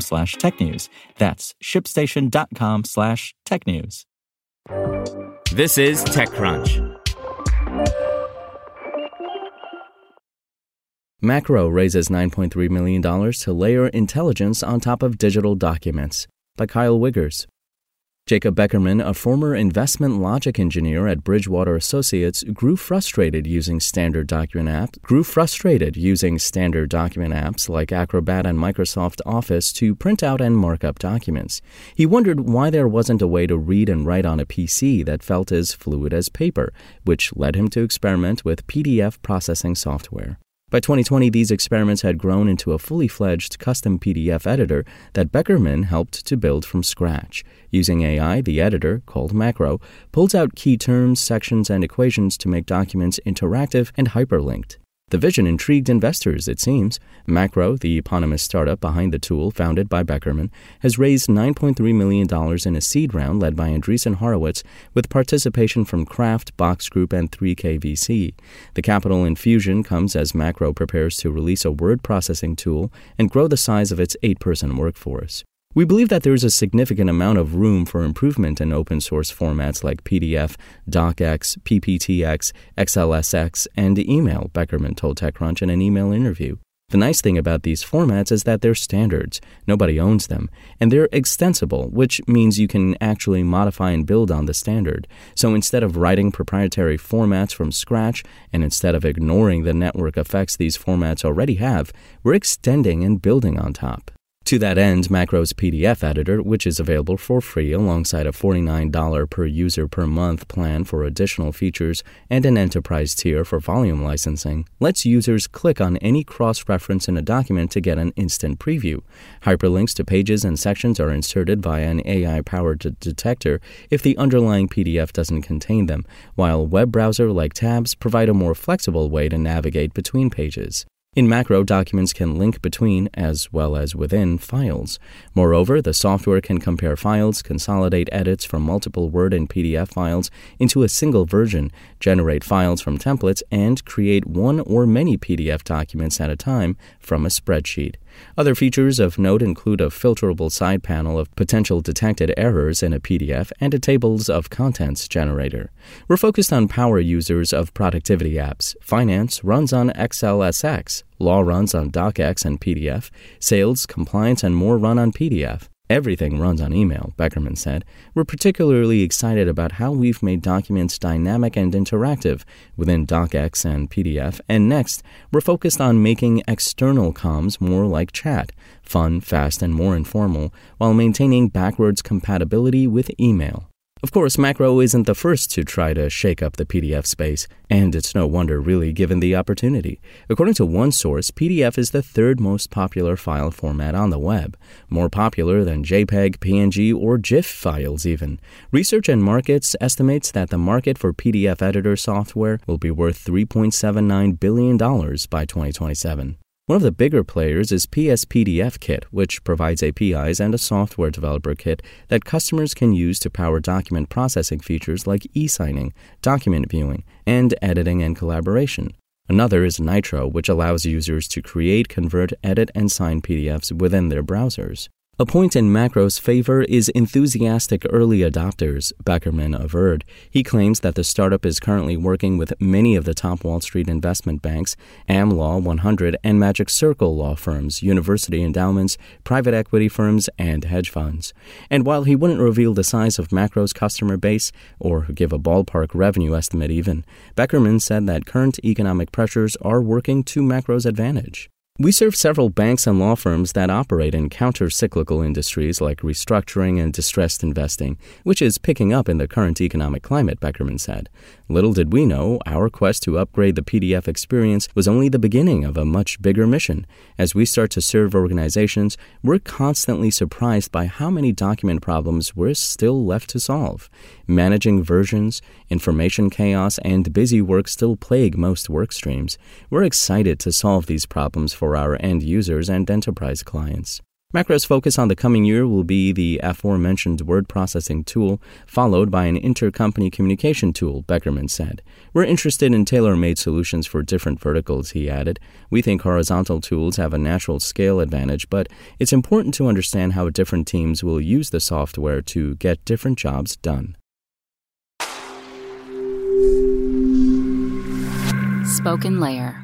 slash technews. That's shipstation.com slash technews. This is TechCrunch. Macro raises $9.3 million to layer intelligence on top of digital documents by Kyle Wiggers. Jacob Beckerman, a former investment logic engineer at Bridgewater Associates, grew frustrated using standard document apps, grew frustrated using standard document apps like Acrobat and Microsoft Office to print out and mark up documents. He wondered why there wasn't a way to read and write on a PC that felt as fluid as paper, which led him to experiment with PDF processing software. By 2020, these experiments had grown into a fully fledged custom PDF editor that Beckerman helped to build from scratch. Using AI, the editor, called Macro, pulls out key terms, sections, and equations to make documents interactive and hyperlinked. The vision intrigued investors, it seems. Macro, the eponymous startup behind the tool founded by Beckerman, has raised $9.3 million in a seed round led by Andreessen Horowitz with participation from Craft, Box Group, and 3K VC. The capital infusion comes as Macro prepares to release a word processing tool and grow the size of its eight person workforce. We believe that there is a significant amount of room for improvement in open source formats like PDF, DocX, PPTX, XLSX, and email, Beckerman told TechCrunch in an email interview. The nice thing about these formats is that they're standards, nobody owns them, and they're extensible, which means you can actually modify and build on the standard. So instead of writing proprietary formats from scratch, and instead of ignoring the network effects these formats already have, we're extending and building on top. To that end, Macro's PDF editor, which is available for free alongside a $49 per user per month plan for additional features and an enterprise tier for volume licensing, lets users click on any cross reference in a document to get an instant preview. Hyperlinks to pages and sections are inserted via an AI powered detector if the underlying PDF doesn't contain them, while web browser like tabs provide a more flexible way to navigate between pages. In macro, documents can link between as well as within files. Moreover, the software can compare files, consolidate edits from multiple Word and PDF files into a single version, generate files from templates, and create one or many PDF documents at a time from a spreadsheet. Other features of note include a filterable side panel of potential detected errors in a PDF and a tables of contents generator. We're focused on power users of productivity apps. Finance runs on XLSX, law runs on DocX and PDF, sales, compliance, and more run on PDF. Everything runs on email, Beckerman said. We're particularly excited about how we've made documents dynamic and interactive within DocX and PDF. And next, we're focused on making external comms more like chat, fun, fast, and more informal, while maintaining backwards compatibility with email. Of course, Macro isn't the first to try to shake up the PDF space, and it's no wonder really given the opportunity. According to one source, PDF is the third most popular file format on the web, more popular than JPEG, PNG, or GIF files even. Research and Markets estimates that the market for PDF editor software will be worth $3.79 billion by 2027. One of the bigger players is PSPDFKit, which provides APIs and a software developer kit that customers can use to power document processing features like e signing, document viewing, and editing and collaboration. Another is Nitro, which allows users to create, convert, edit, and sign PDFs within their browsers. A point in Macro's favor is enthusiastic early adopters, Beckerman averred. He claims that the startup is currently working with many of the top Wall Street investment banks, AmLaw 100, and Magic Circle law firms, university endowments, private equity firms, and hedge funds. And while he wouldn't reveal the size of Macro's customer base, or give a ballpark revenue estimate even, Beckerman said that current economic pressures are working to Macro's advantage. We serve several banks and law firms that operate in counter-cyclical industries like restructuring and distressed investing, which is picking up in the current economic climate, Beckerman said. Little did we know, our quest to upgrade the PDF experience was only the beginning of a much bigger mission. As we start to serve organizations, we're constantly surprised by how many document problems we're still left to solve. Managing versions, information chaos, and busy work still plague most work streams. We're excited to solve these problems for our end users and enterprise clients. Macro's focus on the coming year will be the aforementioned word processing tool, followed by an intercompany communication tool, Beckerman said. We're interested in tailor made solutions for different verticals, he added. We think horizontal tools have a natural scale advantage, but it's important to understand how different teams will use the software to get different jobs done. SpokenLayer.